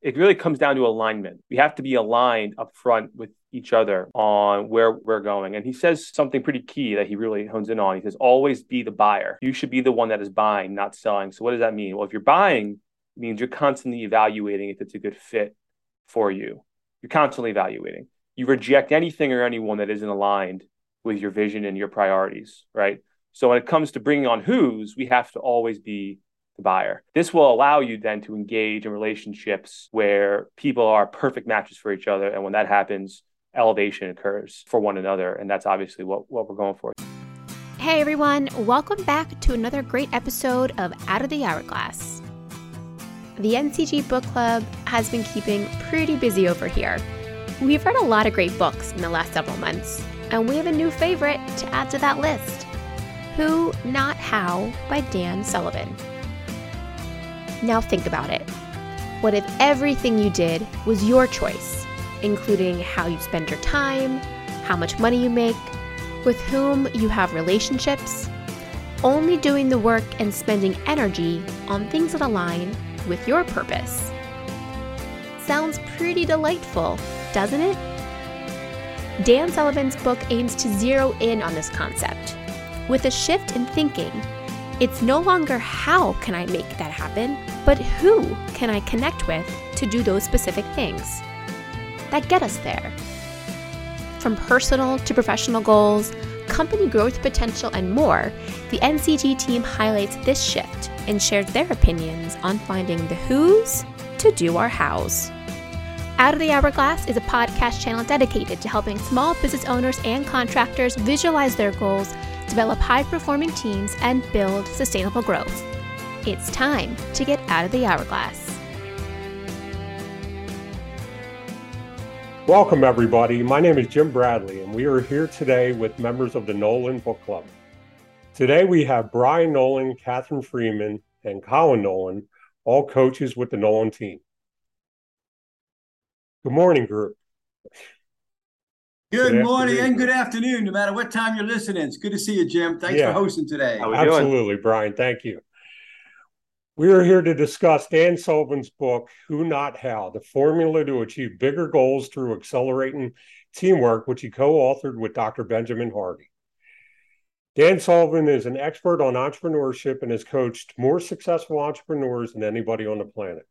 it really comes down to alignment. We have to be aligned up front with each other on where we're going. And he says something pretty key that he really hones in on. He says, always be the buyer. You should be the one that is buying, not selling. So, what does that mean? Well, if you're buying, it means you're constantly evaluating if it's a good fit for you. You're constantly evaluating. You reject anything or anyone that isn't aligned with your vision and your priorities, right? So, when it comes to bringing on who's, we have to always be the buyer. This will allow you then to engage in relationships where people are perfect matches for each other. And when that happens, elevation occurs for one another. And that's obviously what, what we're going for. Hey everyone, welcome back to another great episode of Out of the Hourglass. The NCG Book Club has been keeping pretty busy over here. We've read a lot of great books in the last several months, and we have a new favorite to add to that list Who, Not How by Dan Sullivan. Now think about it. What if everything you did was your choice, including how you spend your time, how much money you make, with whom you have relationships, only doing the work and spending energy on things that align with your purpose? Sounds pretty delightful, doesn't it? Dan Sullivan's book aims to zero in on this concept. With a shift in thinking, it's no longer how can I make that happen, but who can I connect with to do those specific things that get us there. From personal to professional goals, company growth potential, and more, the NCG team highlights this shift and shares their opinions on finding the who's to do our how's. Out of the Hourglass is a podcast channel dedicated to helping small business owners and contractors visualize their goals develop high performing teams, and build sustainable growth. It's time to get out of the hourglass. Welcome, everybody. My name is Jim Bradley, and we are here today with members of the Nolan Book Club. Today, we have Brian Nolan, Catherine Freeman, and Colin Nolan, all coaches with the Nolan team. Good morning, group. Good, good morning and good afternoon, no matter what time you're listening. It's good to see you, Jim. Thanks yeah. for hosting today. Absolutely, doing? Brian. Thank you. We are here to discuss Dan Sullivan's book, Who Not How The Formula to Achieve Bigger Goals Through Accelerating Teamwork, which he co authored with Dr. Benjamin Hardy. Dan Sullivan is an expert on entrepreneurship and has coached more successful entrepreneurs than anybody on the planet.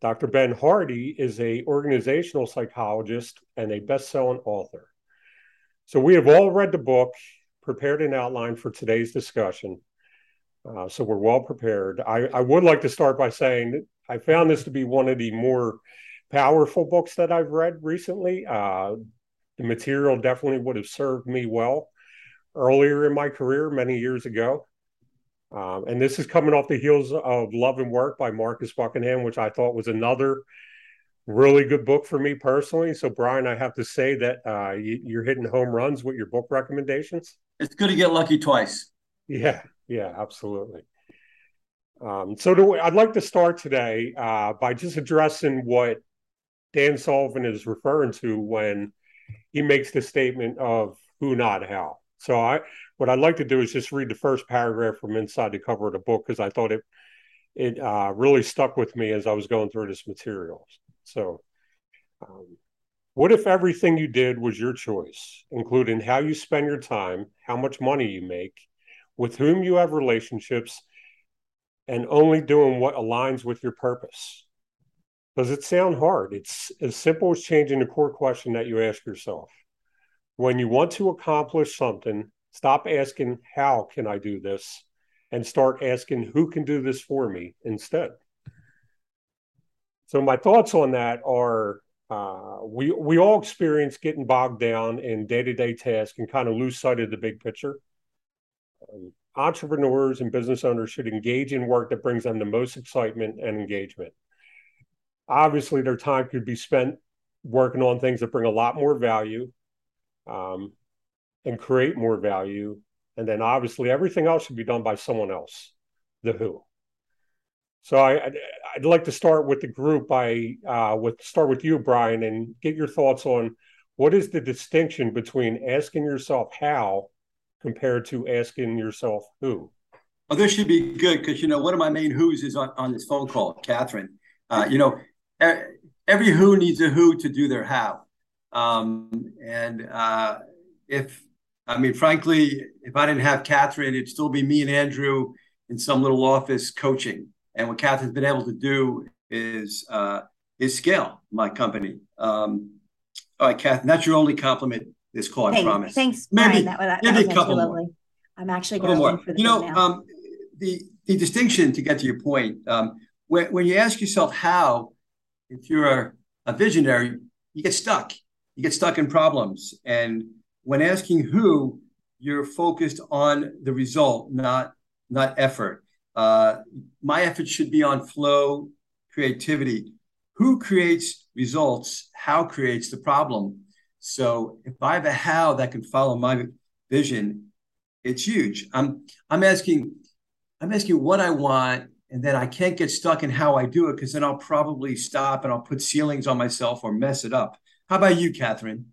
Dr. Ben Hardy is a organizational psychologist and a best-selling author. So we have all read the book, prepared an outline for today's discussion. Uh, so we're well prepared. I, I would like to start by saying I found this to be one of the more powerful books that I've read recently. Uh, the material definitely would have served me well earlier in my career many years ago. Um, and this is coming off the heels of Love and Work by Marcus Buckingham, which I thought was another really good book for me personally. So, Brian, I have to say that uh, you, are hitting home runs with your book recommendations. It's good to get lucky twice. Yeah, yeah, absolutely. Um, so, to, I'd like to start today uh, by just addressing what Dan Sullivan is referring to when he makes the statement of who, not how. So, I what I'd like to do is just read the first paragraph from inside the cover of the book because I thought it it uh, really stuck with me as I was going through this material. So, um, what if everything you did was your choice, including how you spend your time, how much money you make, with whom you have relationships, and only doing what aligns with your purpose? Does it sound hard? It's as simple as changing the core question that you ask yourself. When you want to accomplish something, Stop asking, how can I do this? And start asking, who can do this for me instead? So, my thoughts on that are uh, we, we all experience getting bogged down in day to day tasks and kind of lose sight of the big picture. Um, entrepreneurs and business owners should engage in work that brings them the most excitement and engagement. Obviously, their time could be spent working on things that bring a lot more value. Um, and create more value. And then obviously everything else should be done by someone else, the who. So I, I'd like to start with the group by uh, with start with you, Brian, and get your thoughts on what is the distinction between asking yourself how compared to asking yourself who. Oh, this should be good because you know one of my main who's is on, on this phone call, Catherine. Uh, you know, every who needs a who to do their how. Um, and uh, if I mean, frankly, if I didn't have Catherine, it'd still be me and Andrew in some little office coaching. And what Catherine's been able to do is uh, is scale my company. Um, all right, Catherine, that's your only compliment this call, I thanks, promise. Thanks, maybe, Brian. That, that, maybe that a couple lovely. more. I'm actually going more. For the You know, um, the the distinction to get to your point, um, when, when you ask yourself how, if you're a, a visionary, you get stuck. You get stuck in problems. And when asking who, you're focused on the result, not not effort. Uh, my effort should be on flow, creativity. Who creates results? How creates the problem? So if I have a how that can follow my vision, it's huge. I'm I'm asking I'm asking what I want, and then I can't get stuck in how I do it because then I'll probably stop and I'll put ceilings on myself or mess it up. How about you, Catherine?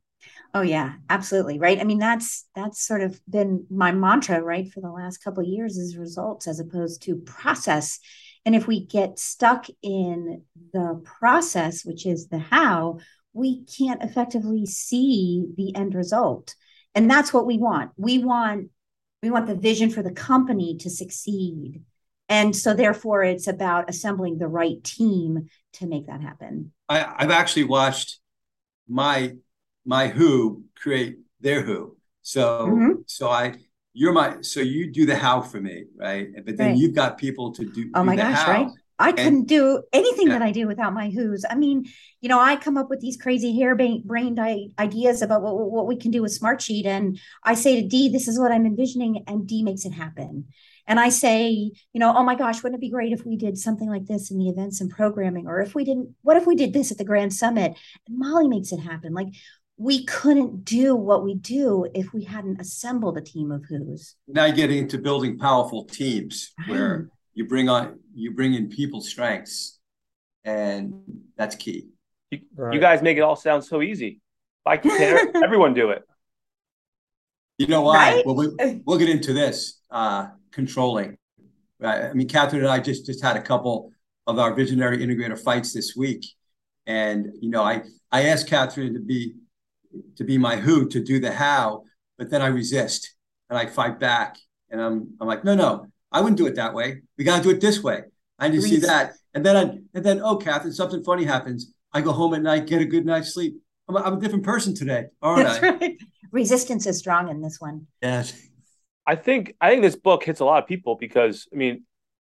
Oh yeah, absolutely. Right. I mean, that's that's sort of been my mantra, right, for the last couple of years is results as opposed to process. And if we get stuck in the process, which is the how, we can't effectively see the end result. And that's what we want. We want we want the vision for the company to succeed. And so therefore it's about assembling the right team to make that happen. I, I've actually watched my my who create their who. So mm-hmm. so I you're my so you do the how for me, right? But then right. you've got people to do. Oh do my gosh, how. right? I and, couldn't do anything yeah. that I do without my who's. I mean, you know, I come up with these crazy hair-brained ideas about what, what we can do with Smartsheet. And I say to D, this is what I'm envisioning. And D makes it happen. And I say, you know, oh my gosh, wouldn't it be great if we did something like this in the events and programming? Or if we didn't, what if we did this at the Grand Summit? And Molly makes it happen. Like we couldn't do what we do if we hadn't assembled a team of who's. Now you're getting into building powerful teams right. where you bring on you bring in people strengths, and that's key. You, right. you guys make it all sound so easy. Like everyone do it. You know why? Right? Well, we, we'll get into this. Uh, controlling. Right. I mean, Catherine and I just just had a couple of our visionary integrator fights this week, and you know, I I asked Catherine to be to be my who to do the how, but then I resist and I fight back, and I'm I'm like, no, no, I wouldn't do it that way. We got to do it this way. I need to see that. And then, I, and then, oh, Catherine, something funny happens. I go home at night, get a good night's sleep. I'm a, I'm a different person today. Aren't That's I? right. Resistance is strong in this one. Yes. I think I think this book hits a lot of people because I mean,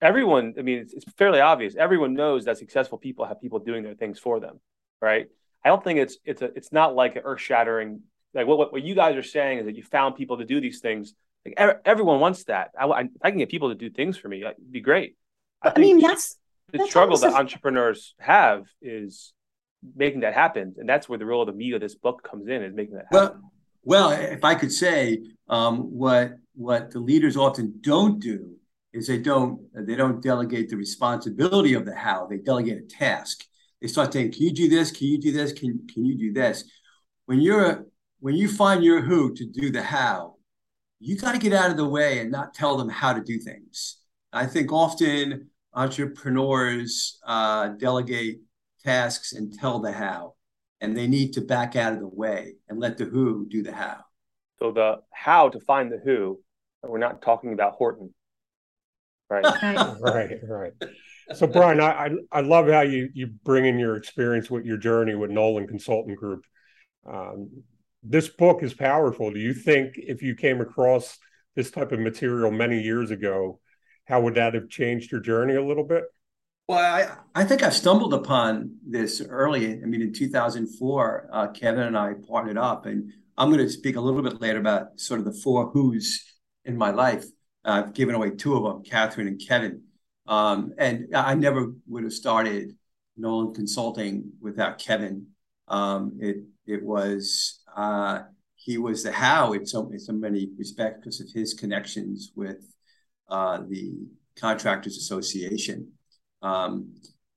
everyone. I mean, it's, it's fairly obvious. Everyone knows that successful people have people doing their things for them, right? I don't think it's it's a it's not like an earth shattering. Like what, what what you guys are saying is that you found people to do these things like everyone wants that. I, I, I, can get people to do things for me. It'd be great. I, I mean, that's the that's struggle that entrepreneurs have is making that happen, and that's where the role of the meat of this book comes in is making that happen. Well, well, if I could say, um, what what the leaders often don't do is they don't they don't delegate the responsibility of the how. They delegate a task. They start saying, "Can you do this? Can you do this? Can can you do this?" When you're when you find your who to do the how, you got to get out of the way and not tell them how to do things. I think often entrepreneurs uh, delegate tasks and tell the how, and they need to back out of the way and let the who do the how. So the how to find the who, we're not talking about Horton, right? right, right. So Brian, I, I, love how you you bring in your experience with your journey with Nolan Consultant Group. Um, this book is powerful. Do you think if you came across this type of material many years ago, how would that have changed your journey a little bit? Well, I, I think I stumbled upon this early. I mean, in 2004, uh, Kevin and I partnered up, and I'm going to speak a little bit later about sort of the four who's in my life. Uh, I've given away two of them, Catherine and Kevin. Um, and I never would have started Nolan Consulting without Kevin. Um, it it was uh, he was the how in so, in so many respects because of his connections with uh, the Contractors Association. Um,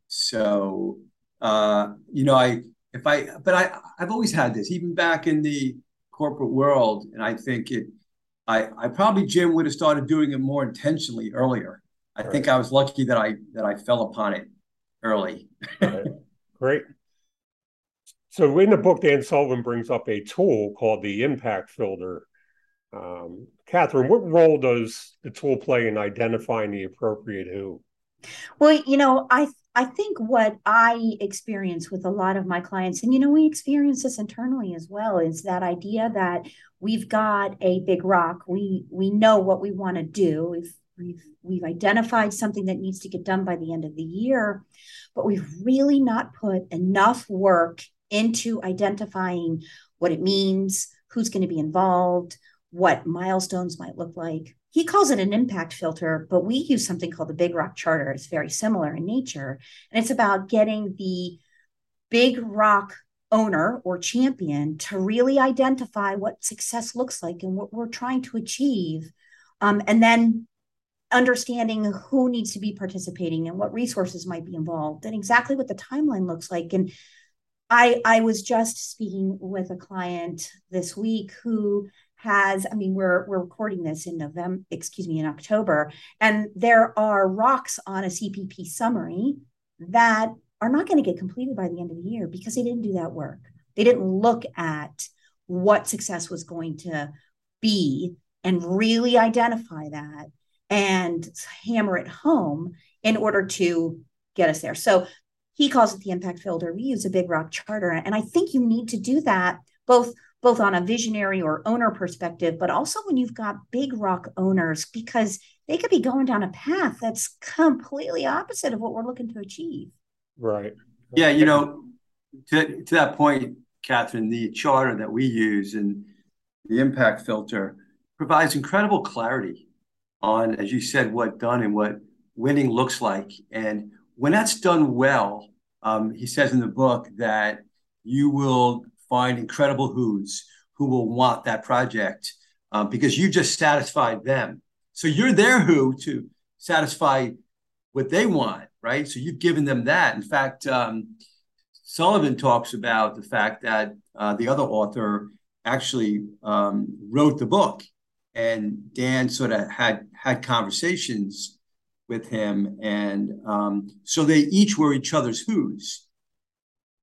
so, uh, you know, I, if I, but I, I've always had this, even back in the corporate world. And I think it, I, I probably, Jim, would have started doing it more intentionally earlier. I right. think I was lucky that I, that I fell upon it early. right. Great. So in the book, Dan Sullivan brings up a tool called the impact filter. Um, Catherine, what role does the tool play in identifying the appropriate who? Well, you know, I I think what I experience with a lot of my clients, and you know, we experience this internally as well, is that idea that we've got a big rock. We we know what we want to do. We've we've we've identified something that needs to get done by the end of the year, but we've really not put enough work into identifying what it means, who's going to be involved, what milestones might look like. He calls it an impact filter, but we use something called the Big Rock Charter. It's very similar in nature. And it's about getting the big rock owner or champion to really identify what success looks like and what we're trying to achieve. Um, and then understanding who needs to be participating and what resources might be involved and exactly what the timeline looks like. And I, I was just speaking with a client this week who has i mean we're we're recording this in november excuse me in october and there are rocks on a cpp summary that are not going to get completed by the end of the year because they didn't do that work they didn't look at what success was going to be and really identify that and hammer it home in order to get us there so he calls it the impact filter we use a big rock charter and i think you need to do that both both on a visionary or owner perspective, but also when you've got big rock owners, because they could be going down a path that's completely opposite of what we're looking to achieve. Right. Yeah, you know, to, to that point, Catherine, the charter that we use and the impact filter provides incredible clarity on, as you said, what done and what winning looks like. And when that's done well, um, he says in the book that you will find incredible who's who will want that project um, because you just satisfied them. So you're their who to satisfy what they want, right? So you've given them that. In fact, um, Sullivan talks about the fact that uh, the other author actually um, wrote the book, and Dan sort of had had conversations with him, and um, so they each were each other's who's.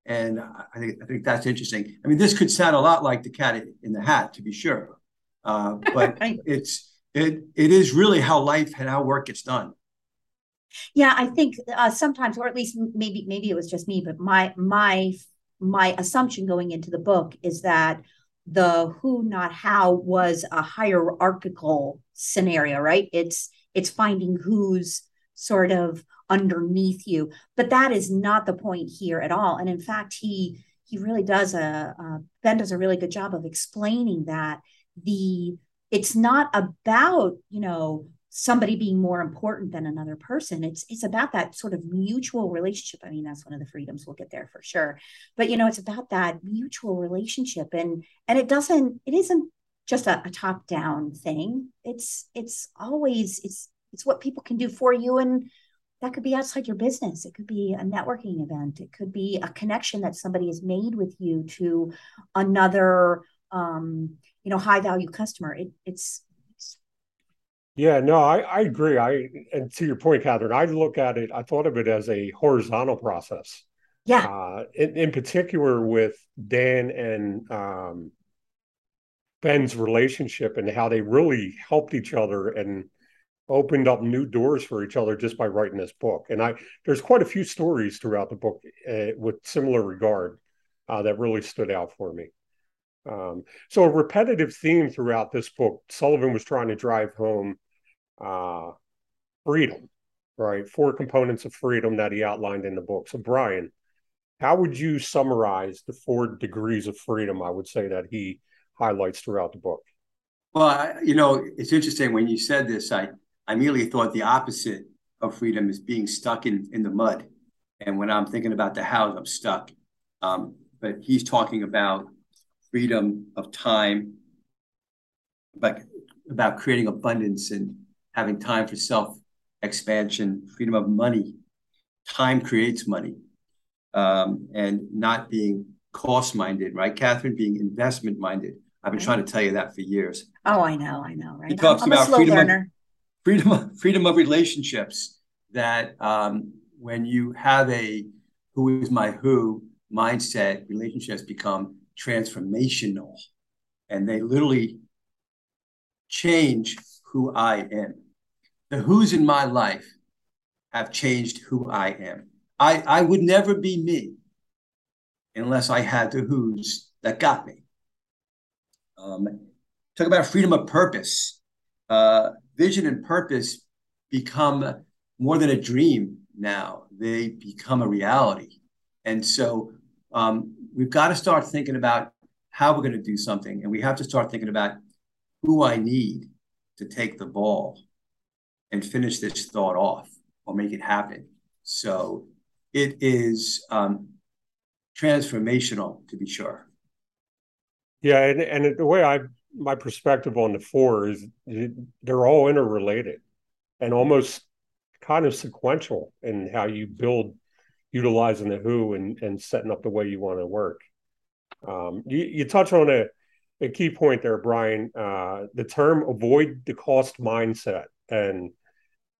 And I think I think that's interesting. I mean, this could sound a lot like the cat in the hat, to be sure, uh, but it's it it is really how life and how work gets done. Yeah, I think uh, sometimes, or at least maybe maybe it was just me, but my my my assumption going into the book is that the who not how was a hierarchical scenario, right? It's it's finding who's sort of underneath you but that is not the point here at all and in fact he he really does a uh, ben does a really good job of explaining that the it's not about you know somebody being more important than another person. It's it's about that sort of mutual relationship. I mean that's one of the freedoms we'll get there for sure. But you know it's about that mutual relationship. And and it doesn't it isn't just a, a top down thing. It's it's always it's it's what people can do for you. And that could be outside your business. It could be a networking event. It could be a connection that somebody has made with you to another um, you know high value customer. It, it's, it's yeah no I, I agree i and to your point catherine i look at it i thought of it as a horizontal process yeah uh, in, in particular with dan and um, ben's relationship and how they really helped each other and opened up new doors for each other just by writing this book. And I there's quite a few stories throughout the book uh, with similar regard uh, that really stood out for me. Um, so a repetitive theme throughout this book, Sullivan was trying to drive home uh, freedom, right? Four components of freedom that he outlined in the book. So Brian, how would you summarize the four degrees of freedom? I would say that he highlights throughout the book. Well, I, you know, it's interesting when you said this. I I immediately thought the opposite of freedom is being stuck in, in the mud. And when I'm thinking about the house, I'm stuck. Um, but he's talking about freedom of time, about, about creating abundance and having time for self expansion, freedom of money. Time creates money. Um, and not being cost minded, right? Catherine, being investment minded. I've been trying to tell you that for years. Oh, I know, I know, right? He talks I'm, I'm about freedom learner. of, freedom of, freedom of relationships that um, when you have a who is my who mindset, relationships become transformational and they literally change who I am. The who's in my life have changed who I am. I, I would never be me unless I had the who's that got me. Um, talk about freedom of purpose. Uh, vision and purpose become more than a dream now, they become a reality. And so um, we've got to start thinking about how we're going to do something. And we have to start thinking about who I need to take the ball and finish this thought off or make it happen. So it is um, transformational to be sure. Yeah, and, and the way I my perspective on the four is they're all interrelated and almost kind of sequential in how you build utilizing the who and, and setting up the way you want to work. Um, you, you touch on a, a key point there, Brian, uh, the term avoid the cost mindset. And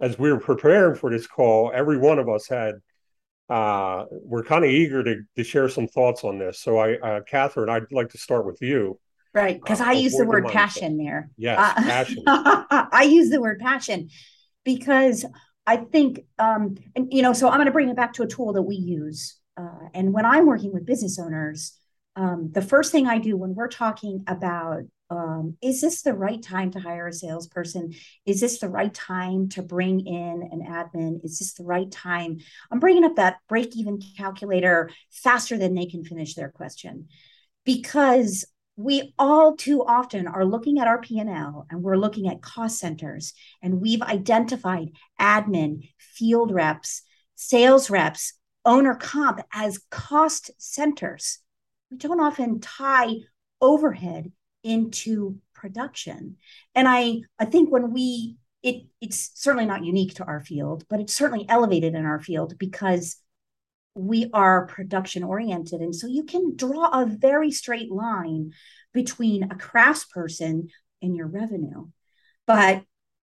as we were preparing for this call, every one of us had, uh, we're kind of eager to, to share some thoughts on this. So I, uh, Catherine, I'd like to start with you. Right. Because uh, I use the word the passion there. Yes, uh, passion. I use the word passion because I think, um, and you know, so I'm going to bring it back to a tool that we use. Uh, and when I'm working with business owners, um, the first thing I do when we're talking about um, is this the right time to hire a salesperson? Is this the right time to bring in an admin? Is this the right time? I'm bringing up that break even calculator faster than they can finish their question because we all too often are looking at our p&l and we're looking at cost centers and we've identified admin field reps sales reps owner comp as cost centers we don't often tie overhead into production and i i think when we it it's certainly not unique to our field but it's certainly elevated in our field because we are production oriented. And so you can draw a very straight line between a craftsperson and your revenue. But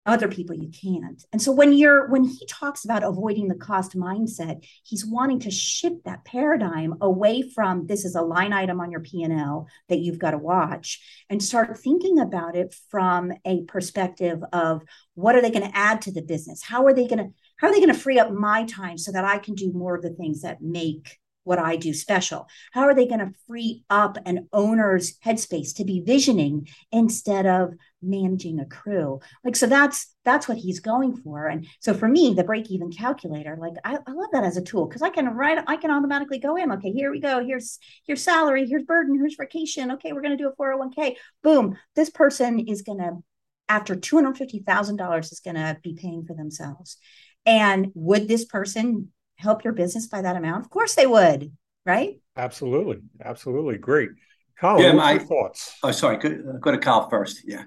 other people you can't and so when you're when he talks about avoiding the cost mindset he's wanting to shift that paradigm away from this is a line item on your p&l that you've got to watch and start thinking about it from a perspective of what are they going to add to the business how are they going to how are they going to free up my time so that I can do more of the things that make what I do special? How are they going to free up an owner's headspace to be visioning instead of managing a crew? Like, so that's that's what he's going for. And so for me, the break-even calculator, like I, I love that as a tool because I can write, I can automatically go in. Okay, here we go. Here's here's salary, here's burden, here's vacation. Okay, we're going to do a 401k. Boom. This person is going to after $250,000 is going to be paying for themselves. And would this person help your business by that amount? Of course they would, right? Absolutely. Absolutely. Great. Colin, yeah, my, thoughts? Oh, sorry. Go, go to Kyle first. Yeah.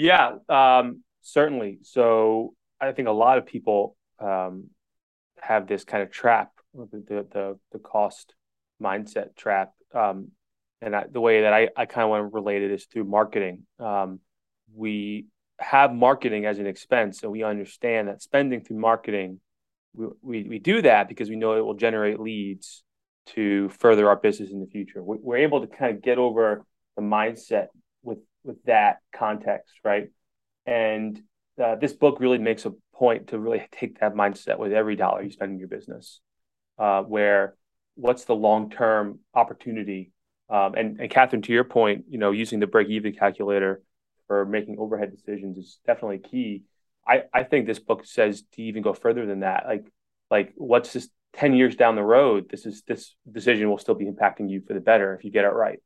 Yeah, um, certainly. So I think a lot of people um, have this kind of trap, the the, the cost mindset trap. Um, and I, the way that I, I kind of want to relate it is through marketing. Um, we have marketing as an expense and we understand that spending through marketing we, we, we do that because we know it will generate leads to further our business in the future we're able to kind of get over the mindset with that context right and uh, this book really makes a point to really take that mindset with every dollar you spend in your business uh, where what's the long-term opportunity um, and, and catherine to your point you know using the break-even calculator for making overhead decisions is definitely key. I, I think this book says to even go further than that. Like like what's this 10 years down the road, this is this decision will still be impacting you for the better if you get it right.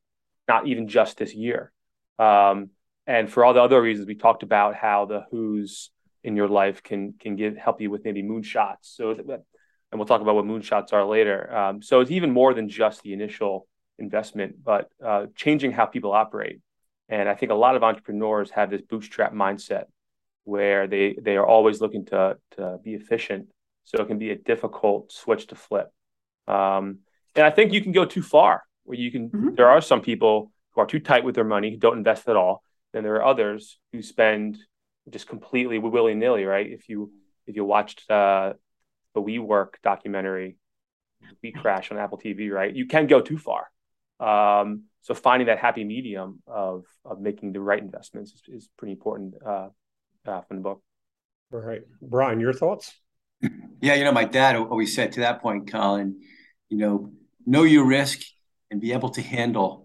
Not even just this year. Um, and for all the other reasons we talked about how the who's in your life can can give help you with maybe moonshots. So and we'll talk about what moonshots are later. Um, so it's even more than just the initial investment, but uh, changing how people operate. And I think a lot of entrepreneurs have this bootstrap mindset where they they are always looking to to be efficient. So it can be a difficult switch to flip. Um, and I think you can go too far where you can mm-hmm. there are some people who are too tight with their money, who don't invest at all. Then there are others who spend just completely willy nilly, right? If you if you watched uh, the WeWork documentary, WeCrashed on Apple TV, right? You can go too far. Um, so finding that happy medium of of making the right investments is, is pretty important uh, uh, from the book. All right, Brian, your thoughts? Yeah, you know, my dad always said to that point, Colin, you know, know your risk and be able to handle the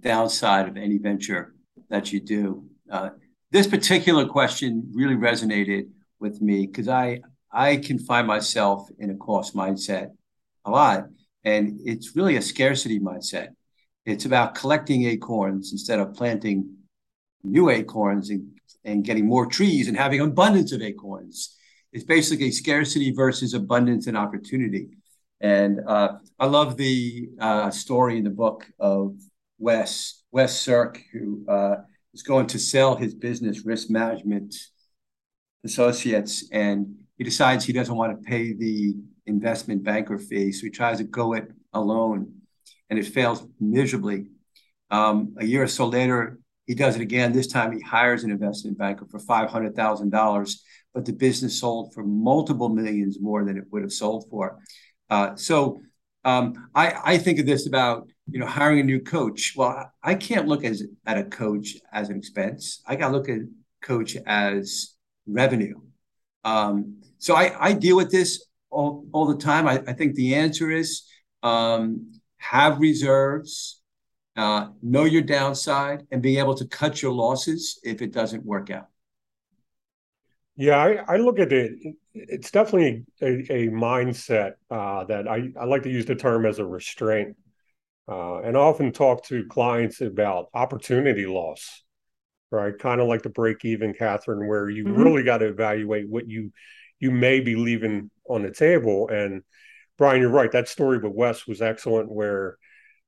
downside of any venture that you do. Uh, this particular question really resonated with me because I I can find myself in a cost mindset a lot, and it's really a scarcity mindset. It's about collecting acorns instead of planting new acorns and, and getting more trees and having abundance of acorns. It's basically scarcity versus abundance and opportunity. And uh, I love the uh, story in the book of Wes Wes Sierk, who uh, is going to sell his business, Risk Management Associates, and he decides he doesn't want to pay the investment banker fee, so he tries to go it alone and it fails miserably. Um, a year or so later, he does it again. This time, he hires an investment banker for five hundred thousand dollars, but the business sold for multiple millions more than it would have sold for. Uh, so um, I, I think of this about you know hiring a new coach. Well, I can't look as, at a coach as an expense. I got to look at coach as revenue. Um, so I, I deal with this all, all the time. I, I think the answer is um, have reserves, uh, know your downside, and be able to cut your losses if it doesn't work out. Yeah, I, I look at it. It's definitely a, a mindset uh, that I, I like to use the term as a restraint. Uh, and I often talk to clients about opportunity loss, right? Kind of like the break even, Catherine, where you mm-hmm. really got to evaluate what you you may be leaving on the table. And Brian, you're right. That story with Wes was excellent, where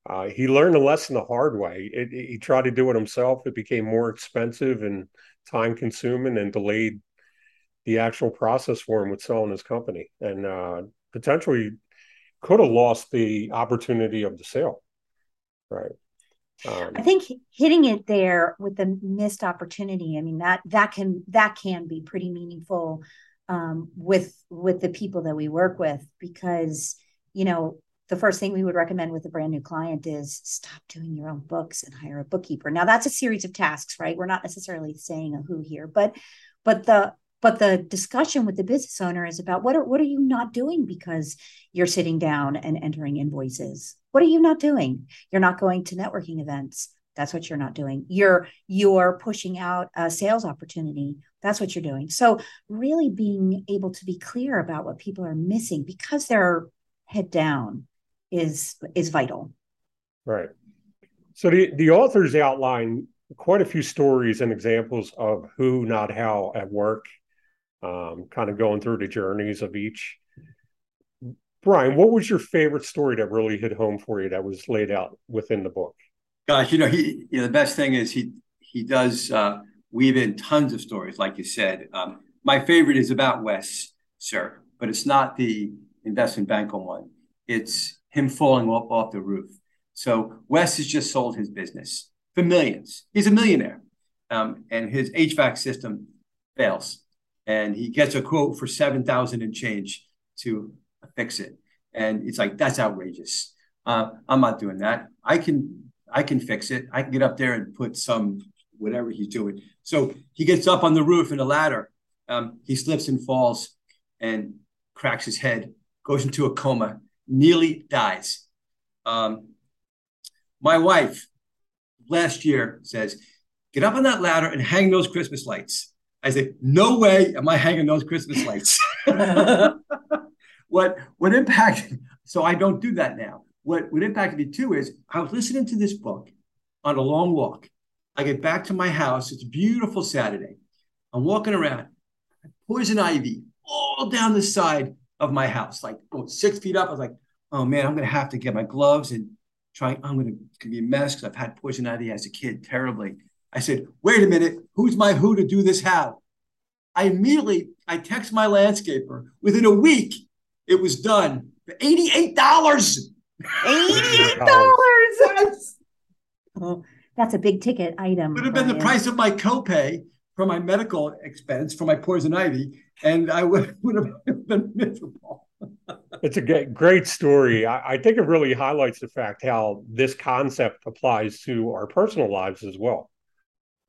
uh, he learned a lesson the hard way. It, it, he tried to do it himself. It became more expensive and time consuming and delayed the actual process for him with selling his company and uh, potentially could have lost the opportunity of the sale. Right. Um, I think hitting it there with the missed opportunity. I mean that that can that can be pretty meaningful um, with with the people that we work with because you know the first thing we would recommend with a brand new client is stop doing your own books and hire a bookkeeper now that's a series of tasks right we're not necessarily saying a who here but but the but the discussion with the business owner is about what are what are you not doing because you're sitting down and entering invoices what are you not doing you're not going to networking events that's what you're not doing you're you're pushing out a sales opportunity that's what you're doing. So, really being able to be clear about what people are missing because they're head down is is vital. Right. So the the authors outline quite a few stories and examples of who, not how, at work. Um, kind of going through the journeys of each. Brian, what was your favorite story that really hit home for you that was laid out within the book? Gosh, you know, he you know, the best thing is he he does uh, weave in tons of stories, like you said. Um, my favorite is about Wes, sir, but it's not the investment banker one. It's him falling off, off the roof. So Wes has just sold his business for millions. He's a millionaire, um, and his HVAC system fails, and he gets a quote for seven thousand and change to fix it. And it's like that's outrageous. Uh, I'm not doing that. I can I can fix it. I can get up there and put some whatever he's doing. So he gets up on the roof in a ladder. Um, he slips and falls and cracks his head, goes into a coma, nearly dies. Um, my wife last year says, Get up on that ladder and hang those Christmas lights. I say, No way am I hanging those Christmas lights. what what impacted so I don't do that now. What what impacted me too is I was listening to this book on a long walk I get back to my house. It's a beautiful Saturday. I'm walking around, poison ivy all down the side of my house, like oh, six feet up. I was like, oh man, I'm gonna have to get my gloves and try. I'm gonna, gonna be a mess because I've had poison ivy as a kid terribly. I said, wait a minute, who's my who to do this how? I immediately I text my landscaper. Within a week, it was done for $88. $88. oh, that's a big ticket item. Would have been the price of my copay for my medical expense for my poison ivy, and I would, would have been miserable. it's a great story. I, I, think it really highlights the fact how this concept applies to our personal lives as well.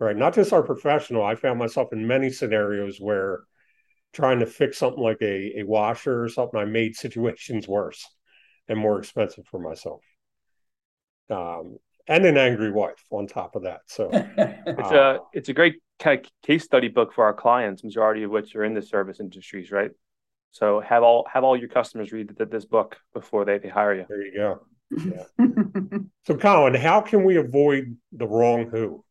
Right. Not just our professional. I found myself in many scenarios where trying to fix something like a, a washer or something, I made situations worse and more expensive for myself. Um, and an angry wife on top of that. So it's uh, a it's a great kind of case study book for our clients, majority of which are in the service industries, right? So have all have all your customers read this book before they, they hire you. There you go. Yeah. so Colin, how can we avoid the wrong who?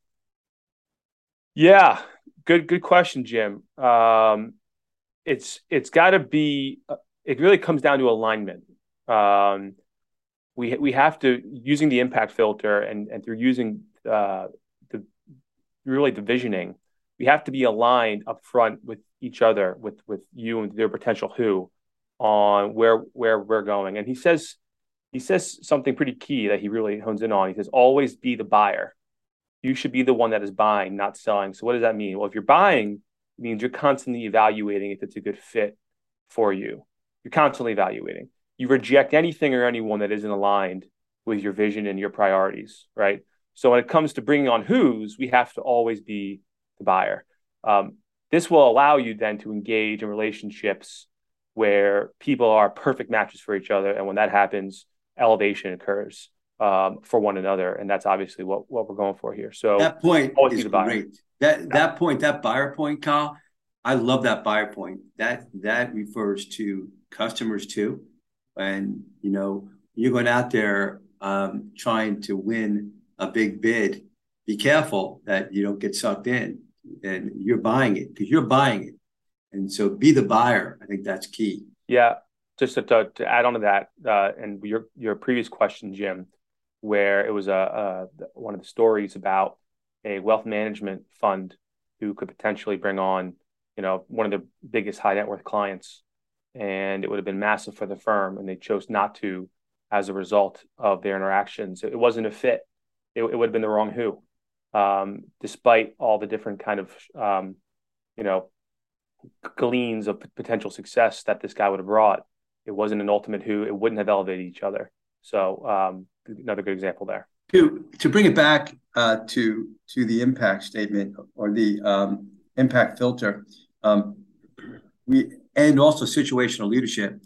Yeah, good good question, Jim. Um, it's it's got to be. It really comes down to alignment. Um, we we have to using the impact filter and and through using uh, the really the visioning, we have to be aligned up front with each other, with with you and their potential who, on where where we're going. And he says he says something pretty key that he really hones in on. He says, always be the buyer. You should be the one that is buying, not selling. So what does that mean? Well, if you're buying, it means you're constantly evaluating if it's a good fit for you. You're constantly evaluating. You reject anything or anyone that isn't aligned with your vision and your priorities, right? So when it comes to bringing on who's, we have to always be the buyer. Um, this will allow you then to engage in relationships where people are perfect matches for each other. And when that happens, elevation occurs um, for one another. And that's obviously what, what we're going for here. So that point is great. That, that point, that buyer point, Kyle, I love that buyer point. That, that refers to customers too. And, you know, you're going out there um, trying to win a big bid, be careful that you don't get sucked in and you're buying it because you're buying it. And so be the buyer. I think that's key. Yeah. Just to, to, to add on to that, uh, and your your previous question, Jim, where it was a, a one of the stories about a wealth management fund who could potentially bring on, you know, one of the biggest high net worth clients, and it would have been massive for the firm, and they chose not to as a result of their interactions. It wasn't a fit. It, it would have been the wrong who um, despite all the different kind of um, you know gleans of potential success that this guy would have brought. It wasn't an ultimate who. It wouldn't have elevated each other. So um, another good example there. To to bring it back uh, to to the impact statement or the um, impact filter, um, we and also situational leadership.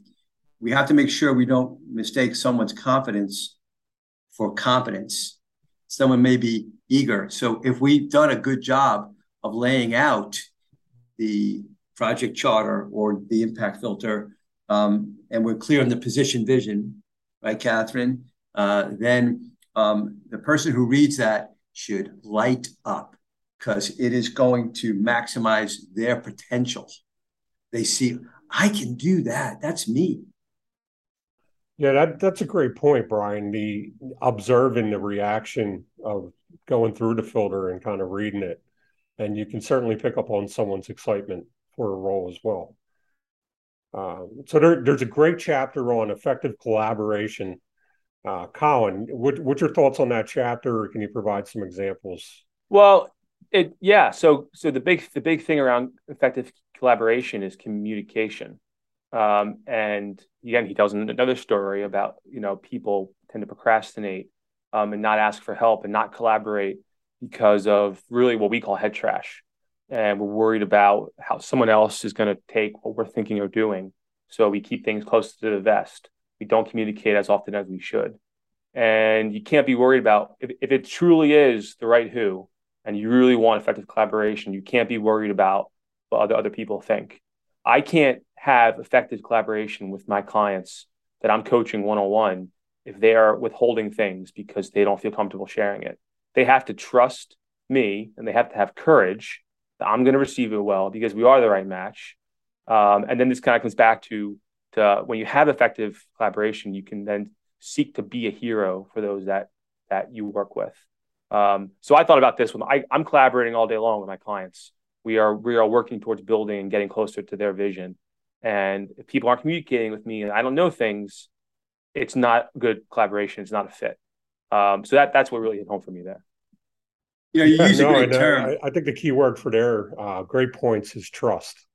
We have to make sure we don't mistake someone's confidence for competence. Someone may be eager. So if we've done a good job of laying out the project charter or the impact filter, um, and we're clear on the position vision, right, Catherine? Uh, then um, the person who reads that should light up because it is going to maximize their potential. They see, I can do that. That's me. Yeah, that, that's a great point, Brian. The observing the reaction of going through the filter and kind of reading it. And you can certainly pick up on someone's excitement for a role as well. Um, so there, there's a great chapter on effective collaboration. Uh, Colin, what, what's your thoughts on that chapter? Or can you provide some examples? Well, it yeah. So so the big the big thing around effective collaboration is communication. Um, and again, he tells another story about you know people tend to procrastinate um, and not ask for help and not collaborate because of really what we call head trash. And we're worried about how someone else is going to take what we're thinking or doing. So we keep things close to the vest. We don't communicate as often as we should. And you can't be worried about if, if it truly is the right who and you really want effective collaboration, you can't be worried about what other, other people think. I can't have effective collaboration with my clients that I'm coaching one on one if they are withholding things because they don't feel comfortable sharing it. They have to trust me and they have to have courage I'm going to receive it well because we are the right match. Um, and then this kind of comes back to, to when you have effective collaboration, you can then seek to be a hero for those that that you work with. Um, so I thought about this when I, I'm collaborating all day long with my clients. We are we are working towards building and getting closer to their vision. And if people aren't communicating with me and I don't know things, it's not good collaboration. It's not a fit. Um, so that that's what really hit home for me there. Yeah, you use no, a great term. I, I, think the key word for their uh, great points is trust.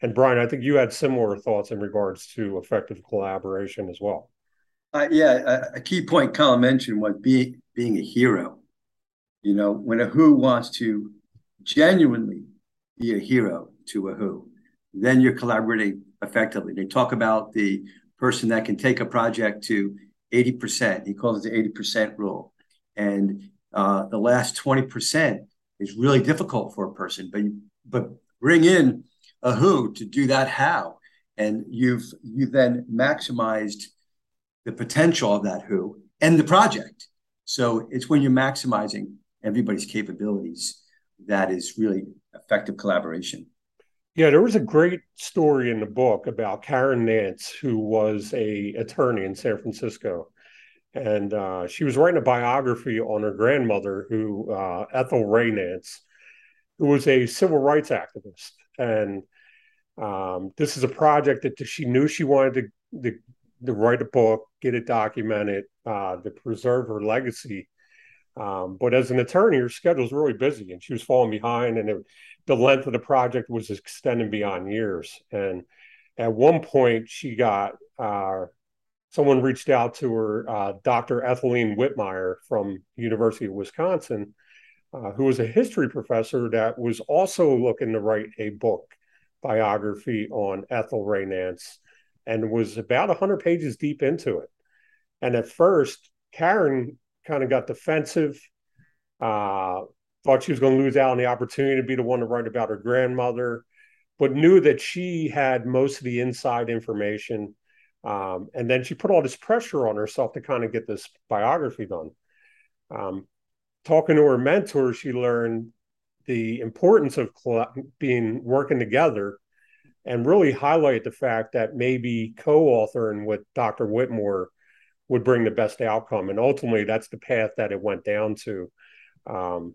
and Brian, I think you had similar thoughts in regards to effective collaboration as well. Uh, yeah, a, a, key point Colin mentioned was being being a hero. You know, when a Who wants to genuinely be a hero to a Who, then you're collaborating effectively. They talk about the person that can take a project to 80%. He calls it the 80% rule. And uh, the last 20% is really difficult for a person, but but bring in a who to do that how, and you've you then maximized the potential of that who and the project. So it's when you're maximizing everybody's capabilities that is really effective collaboration. Yeah, there was a great story in the book about Karen Nance, who was a attorney in San Francisco, and uh, she was writing a biography on her grandmother, who uh, Ethel Ray Nance, who was a civil rights activist, and um, this is a project that she knew she wanted to, to, to write a book, get it documented, uh, to preserve her legacy. Um, but as an attorney, her schedule was really busy, and she was falling behind, and it, the length of the project was extending beyond years. And at one point, she got uh, someone reached out to her, uh, Dr. Ethelene Whitmire from University of Wisconsin, uh, who was a history professor that was also looking to write a book biography on Ethel Ray Nance and was about 100 pages deep into it. And at first, Karen kind of got defensive, uh, thought she was going to lose out on the opportunity to be the one to write about her grandmother, but knew that she had most of the inside information um, and then she put all this pressure on herself to kind of get this biography done. Um, talking to her mentor, she learned the importance of being working together and really highlight the fact that maybe co-authoring with Dr. Whitmire would bring the best outcome. And ultimately, that's the path that it went down to. Um,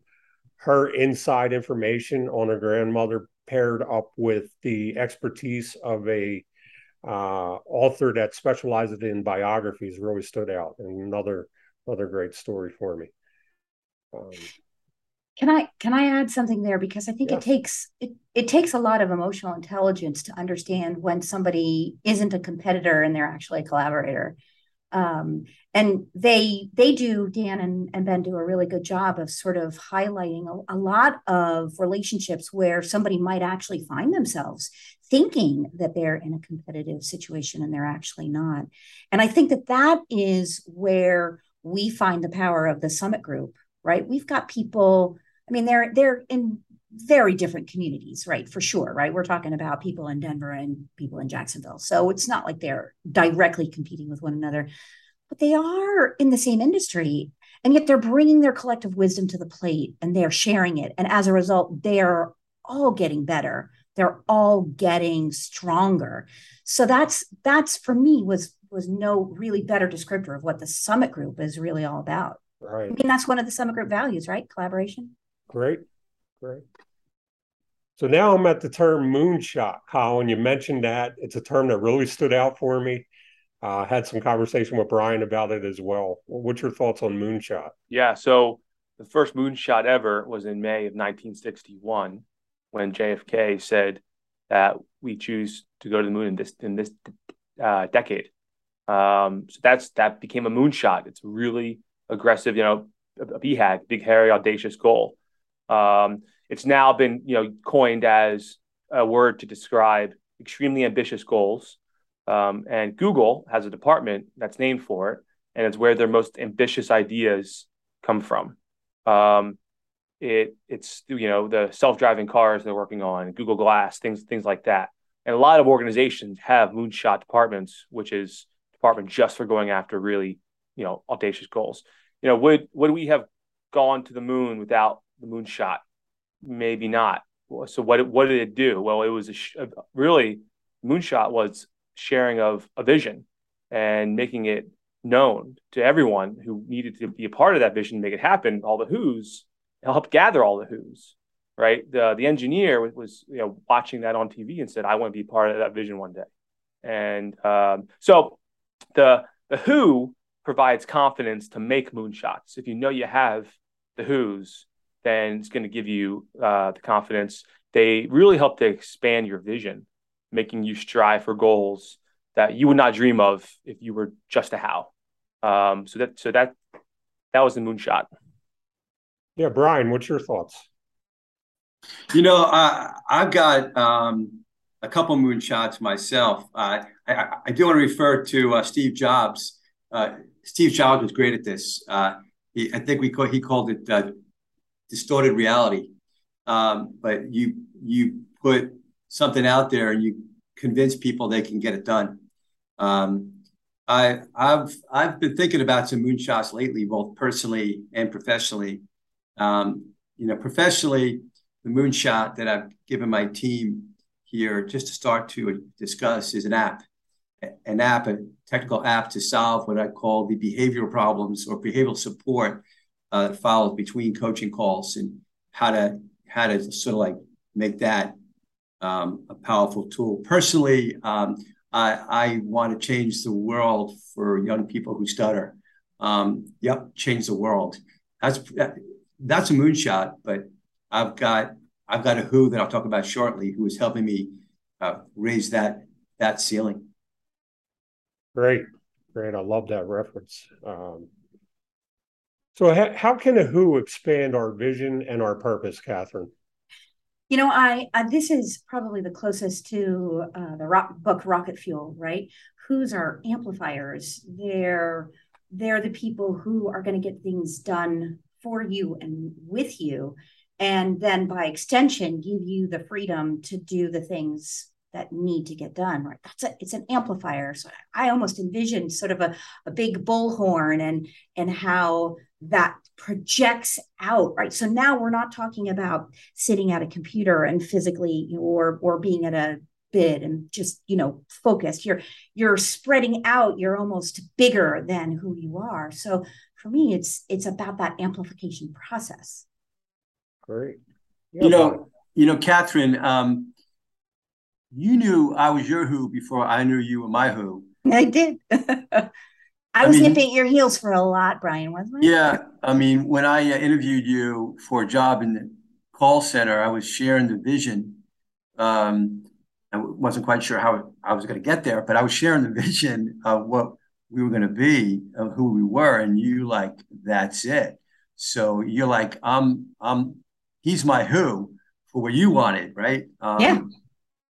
her inside information on her grandmother paired up with the expertise of a uh, author that specializes in biographies really stood out and another another great story for me. Um, can I can I add something there because I think yes. it takes it, it takes a lot of emotional intelligence to understand when somebody isn't a competitor and they're actually a collaborator um, and they they do dan and, and ben do a really good job of sort of highlighting a, a, lot of relationships where somebody might actually find themselves thinking that they're in a competitive situation and they're actually not. And i think that that is where we find the power of the summit group right? We've got people i mean they're they're in very different communities, right? For sure, right? We're talking about people in Denver and people in Jacksonville. So it's not like they're directly competing with one another, but they are in the same industry. And yet they're bringing their collective wisdom to the plate and they're sharing it. And as a result, they're all getting better. They're all getting stronger. So that's that's for me was was no really better descriptor of what the summit group is really all about. Right. I mean, that's one of the summit group values, right? Collaboration. Great. Great. So now I'm at the term moonshot, Colin. You mentioned that. It's a term that really stood out for me. Uh, had some conversation with Brian about it as well. What's your thoughts on moonshot? Yeah, so the first moonshot ever was in May of 1961 when JFK said that we choose to go to the moon in this in this uh, decade. Um, so that's that became a moonshot. It's really aggressive, you know, a, a BHAG, big, hairy, audacious goal. Um, it's now been you know coined as a word to describe extremely ambitious goals. Um, and Google has a department that's named for it, and it's where their most ambitious ideas come from. Um, it it's you know the self-driving cars they're working on, Google Glass, things things like that. And a lot of organizations have moonshot departments, which is department just for going after really you know audacious goals. You know, would would we have gone to the moon without the moonshot? Maybe not. So what what did it do? Well, it was a sh- really Moonshot was sharing of a vision and making it known to everyone who needed to be a part of that vision, make it happen. All the Who's helped gather all the Who's. Right. The the engineer was you know watching that on TV and said, "I want to be part of that vision one day." And um, so the the Who provides confidence to make moonshots. If you know you have the Who's, then it's going to give you uh, the confidence. They really help to expand your vision. making you strive for goals that you would not dream of if you were just a how. Um, so that so that that was the moonshot. Yeah, Brian, what's your thoughts? You know, uh, I've got um, a couple moonshots myself. Uh, I, I, do want to refer to uh, Steve Jobs. Uh, Steve Jobs was great at this. Uh, he, I think we call, he called it uh, distorted reality. Um, but you you put something out there and you convince people they can get it done. Um, I, I've I've been thinking about some moonshots lately, both personally and professionally. Um, you know, professionally, the moonshot that I've given my team here just to start to discuss is an app, an app, a technical app to solve what I call the behavioral problems or behavioral support uh, that follows between coaching calls and how to how to sort of like make that um, a powerful tool. Personally, um, I, I want to change the world for young people who stutter. Um, yep, change the world. That's that's a moonshot, but I've got I've got a who that I'll talk about shortly, who is helping me uh, raise that that ceiling. Great, great. I love that reference. Um, so, ha- how can a who expand our vision and our purpose, Catherine? You know, I, this is probably the closest to uh, the rock, book Rocket Fuel, right? Who's our amplifiers? They're they're the people who are going to get things done for you and with you, and then by extension, give you the freedom to do the things that need to get done. Right? That's a, it's an amplifier. So I almost envisioned sort of a, a big bullhorn and and how that projects out right? So now we're not talking about sitting at a computer and physically or or being at a bid and just you know focused. You're you're spreading out you're almost bigger than who you are. So for me it's it's about that amplification process. Great. Yeah, you know you know catherine um you knew i was your who before i knew you were my who. I did I, I was mean, nipping your heels for a lot, Brian, wasn't I? Yeah. I mean, when I uh, interviewed you for a job in the call center, I was sharing the vision. Um, I wasn't quite sure how I was going to get there, but I was sharing the vision of what we were going to be, of who we were, and you like, that's it. So you're like, I'm, I'm, he's my who for what you wanted, right? Um, yeah.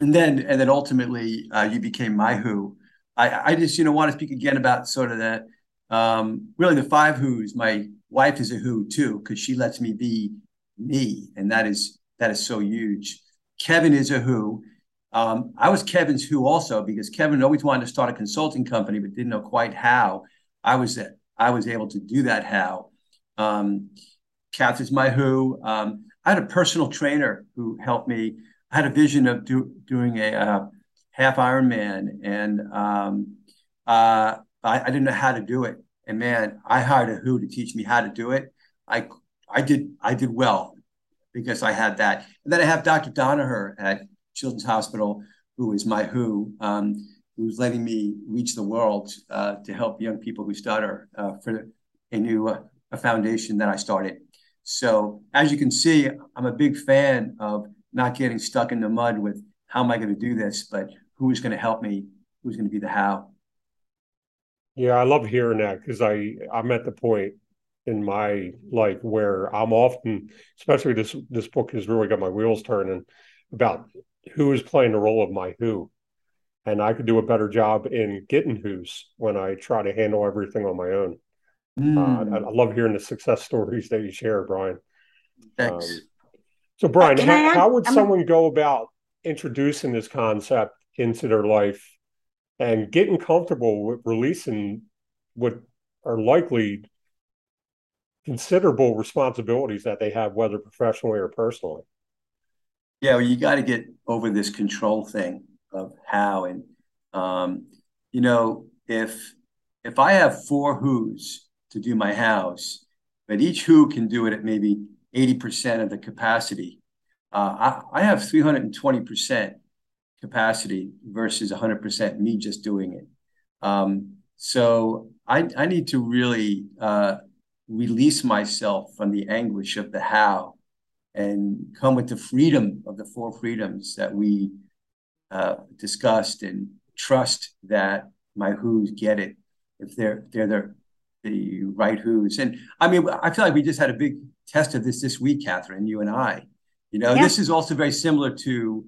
And then, and then ultimately, uh, you became my who I, I just you know want to speak again about sort of that um, really the five who's. My wife is a who too because she lets me be me, and that is that is so huge. Kevin is a who. Um, I was Kevin's who also because Kevin always wanted to start a consulting company but didn't know quite how. I was I was able to do that how. Um, Kath is my who. Um, I had a personal trainer who helped me. I had a vision of do, doing a uh, half Ironman, and um, uh, I, I, didn't know how to do it. And man, I hired a who to teach me how to do it. I I did I did well because I had that. And then I have Dr. Donaher at Children's Hospital, who is my who, um, who's letting me reach the world uh, to help young people who stutter uh, for a new uh, a foundation that I started. So as you can see, I'm a big fan of not getting stuck in the mud with how am I going to do this, but who's going to help me, who's going to be the how. Yeah, I love hearing that because I I'm at the point in my life where I'm often, especially this this book has really got my wheels turning about who is playing the role of my who, and I could do a better job in getting who's when I try to handle everything on my own. Mm. Uh, I, I, love hearing the success stories that you share, Brian. Thanks. Um, so, Brian, uh, how, how, would I'm... someone go about introducing this concept into their life and getting comfortable with releasing what are likely considerable responsibilities that they have, whether professionally or personally. Yeah, well, you got to get over this control thing of how and um, you know if if I have four who's to do my house, but each who can do it at maybe eighty percent of the capacity. Uh, I, I have three hundred and twenty percent capacity versus 100% me just doing it. Um, so I, I need to really uh, release myself from the anguish of the how and come with the freedom of the four freedoms that we uh, discussed and trust that my who's get it if they're they're the the right who's. And I mean, I feel like we just had a big test of this this week, Catherine, you and I. You know, yeah. this is also very similar to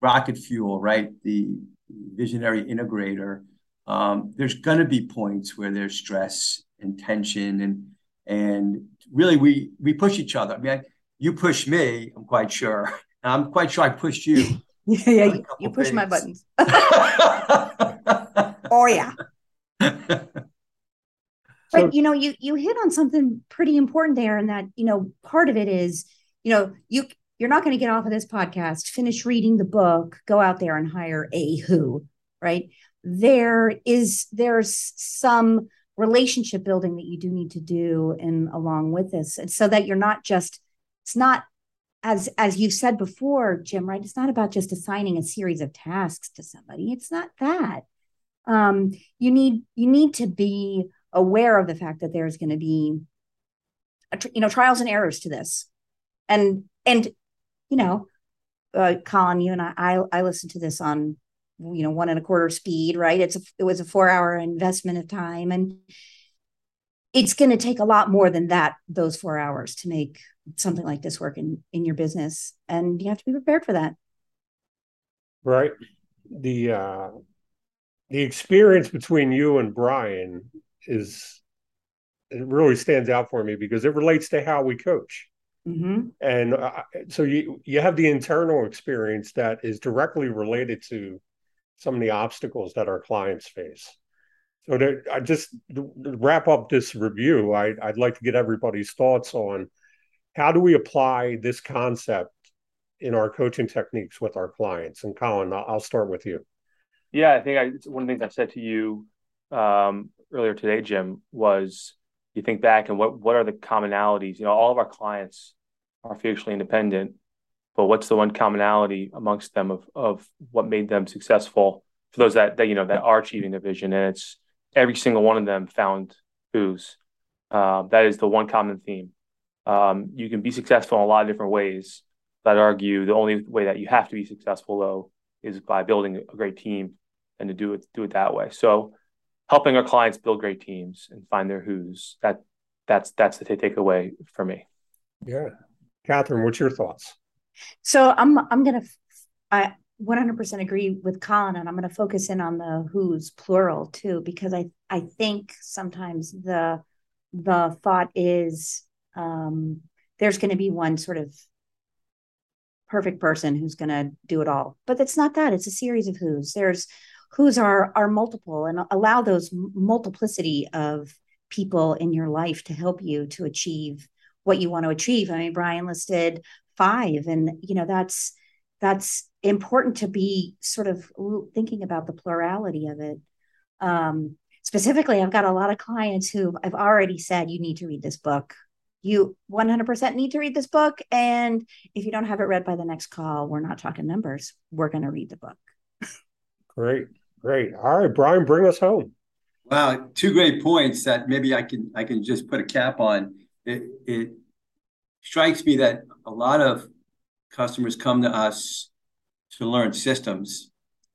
rocket fuel, right? The visionary integrator. Um, there's going to be points where there's stress and tension, and and really we we push each other. I mean, I, you push me, I'm quite sure. I'm quite sure I pushed you. yeah, yeah you, you push my buttons. oh yeah. but you know, you you hit on something pretty important there, and that you know, part of it is, you know, you you're not going to get off of this podcast, finish reading the book, go out there and hire a who, right? There is there's some relationship building that you do need to do and along with this and so that you're not just it's not as as you said before jim right it's not about just assigning a series of tasks to somebody it's not that um you need you need to be aware of the fact that there's going to be a, you know trials and errors to this and and you know uh, colin you and i i, I listened to this on you know one and a quarter speed right? It's a, it was a four hour investment of time and it's going to take a lot more than that those four hours to make something like this work in in your business and you have to be prepared for that. Right. The uh the experience between you and brian is it really stands out for me because it relates to how we coach mm-hmm. and uh, so you you have the internal experience that is directly related to some of the obstacles that our clients face. So to, I just to wrap up this review, I, I'd like to get everybody's thoughts on how do we apply this concept in our coaching techniques with our clients. And Colin, I'll start with you. Yeah, I think I, one of the things I said to you um, earlier today, Jim, was you think back and what what are the commonalities? You know, all of our clients are fiercely independent, but what's the one commonality amongst them of of what made them successful for those that, that you know that are achieving their vision? And it's every single one of them found who's uh, that is the one common theme. Um, you can be successful in a lot of different ways I'd argue the only way that you have to be successful though is by building a great team and to do it do it that way. So helping our clients build great teams and find their who's that that's that's the takeaway for me yeah catherine what's your thoughts so I'm I'm gonna I 100% agree with Colin, and I'm going to focus in on the who's plural too, because I I think sometimes the the thought is um, there's going to be one sort of perfect person who's going to do it all, but it's not that. It's a series of who's. There's who's are are multiple, and allow those multiplicity of people in your life to help you to achieve what you want to achieve. I mean, Brian listed five and you know that's that's important to be sort of thinking about the plurality of it. Um, specifically i've got a lot of clients who i've already said you need to read this book. You 100% need to read this book and if you don't have it read by the next call we're not talking numbers. We're going to read the book. Great great. All right brian bring us home. Wow two great points that maybe i can i can just put a cap on. It, it strikes me that a lot of customers come to us to learn systems.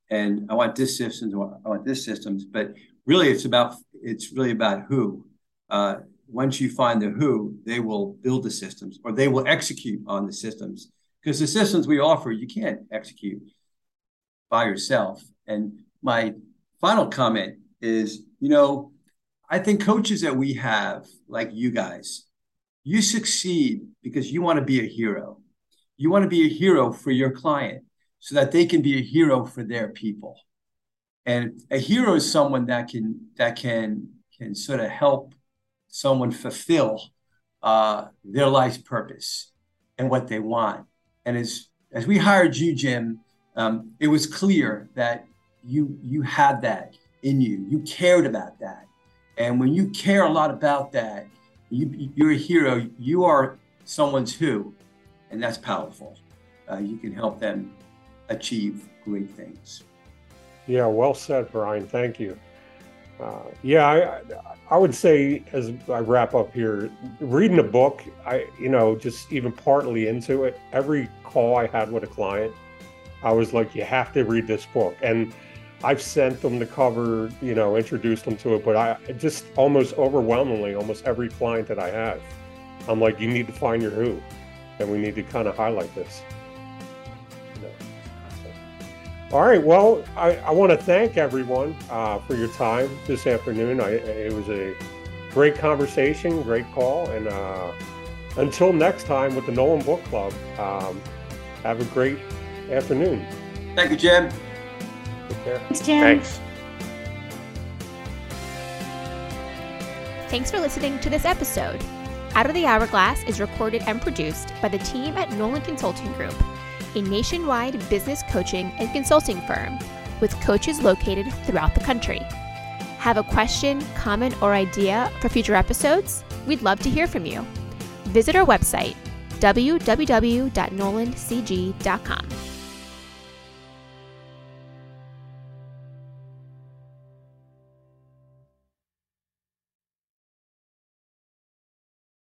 And I want this systems, I want this systems, but really it's about it's really about who. Uh, once you find the who, they will build the systems or they will execute on the systems. Because the systems we offer you can't execute by yourself. And my final comment is, you know, I think coaches that we have, like you guys, you succeed because you want to be a hero. You want to be a hero for your client so that they can be a hero for their people. And a hero is someone that can that can can sort of help someone fulfill uh, their life's purpose and what they want. And as as we hired you, Jim, um, it was clear that you you had that in you. You cared about that, and when you care a lot about that, you, you're a hero. You are someone's who, and that's powerful. Uh, you can help them achieve great things. Yeah, well said, Brian. Thank you. Uh, yeah, I, I would say as I wrap up here, reading a book, I you know just even partly into it. Every call I had with a client, I was like, you have to read this book. And I've sent them the cover, you know, introduced them to it, but I just almost overwhelmingly, almost every client that I have, I'm like, you need to find your who, and we need to kind of highlight this. All right. Well, I, I want to thank everyone uh, for your time this afternoon. I, it was a great conversation, great call, and uh, until next time with the Nolan Book Club, um, have a great afternoon. Thank you, Jim. Take care. Thanks, Jim. Thanks. Thanks for listening to this episode. Out of the Hourglass is recorded and produced by the team at Nolan Consulting Group, a nationwide business coaching and consulting firm with coaches located throughout the country. Have a question, comment, or idea for future episodes? We'd love to hear from you. Visit our website, www.nolancg.com.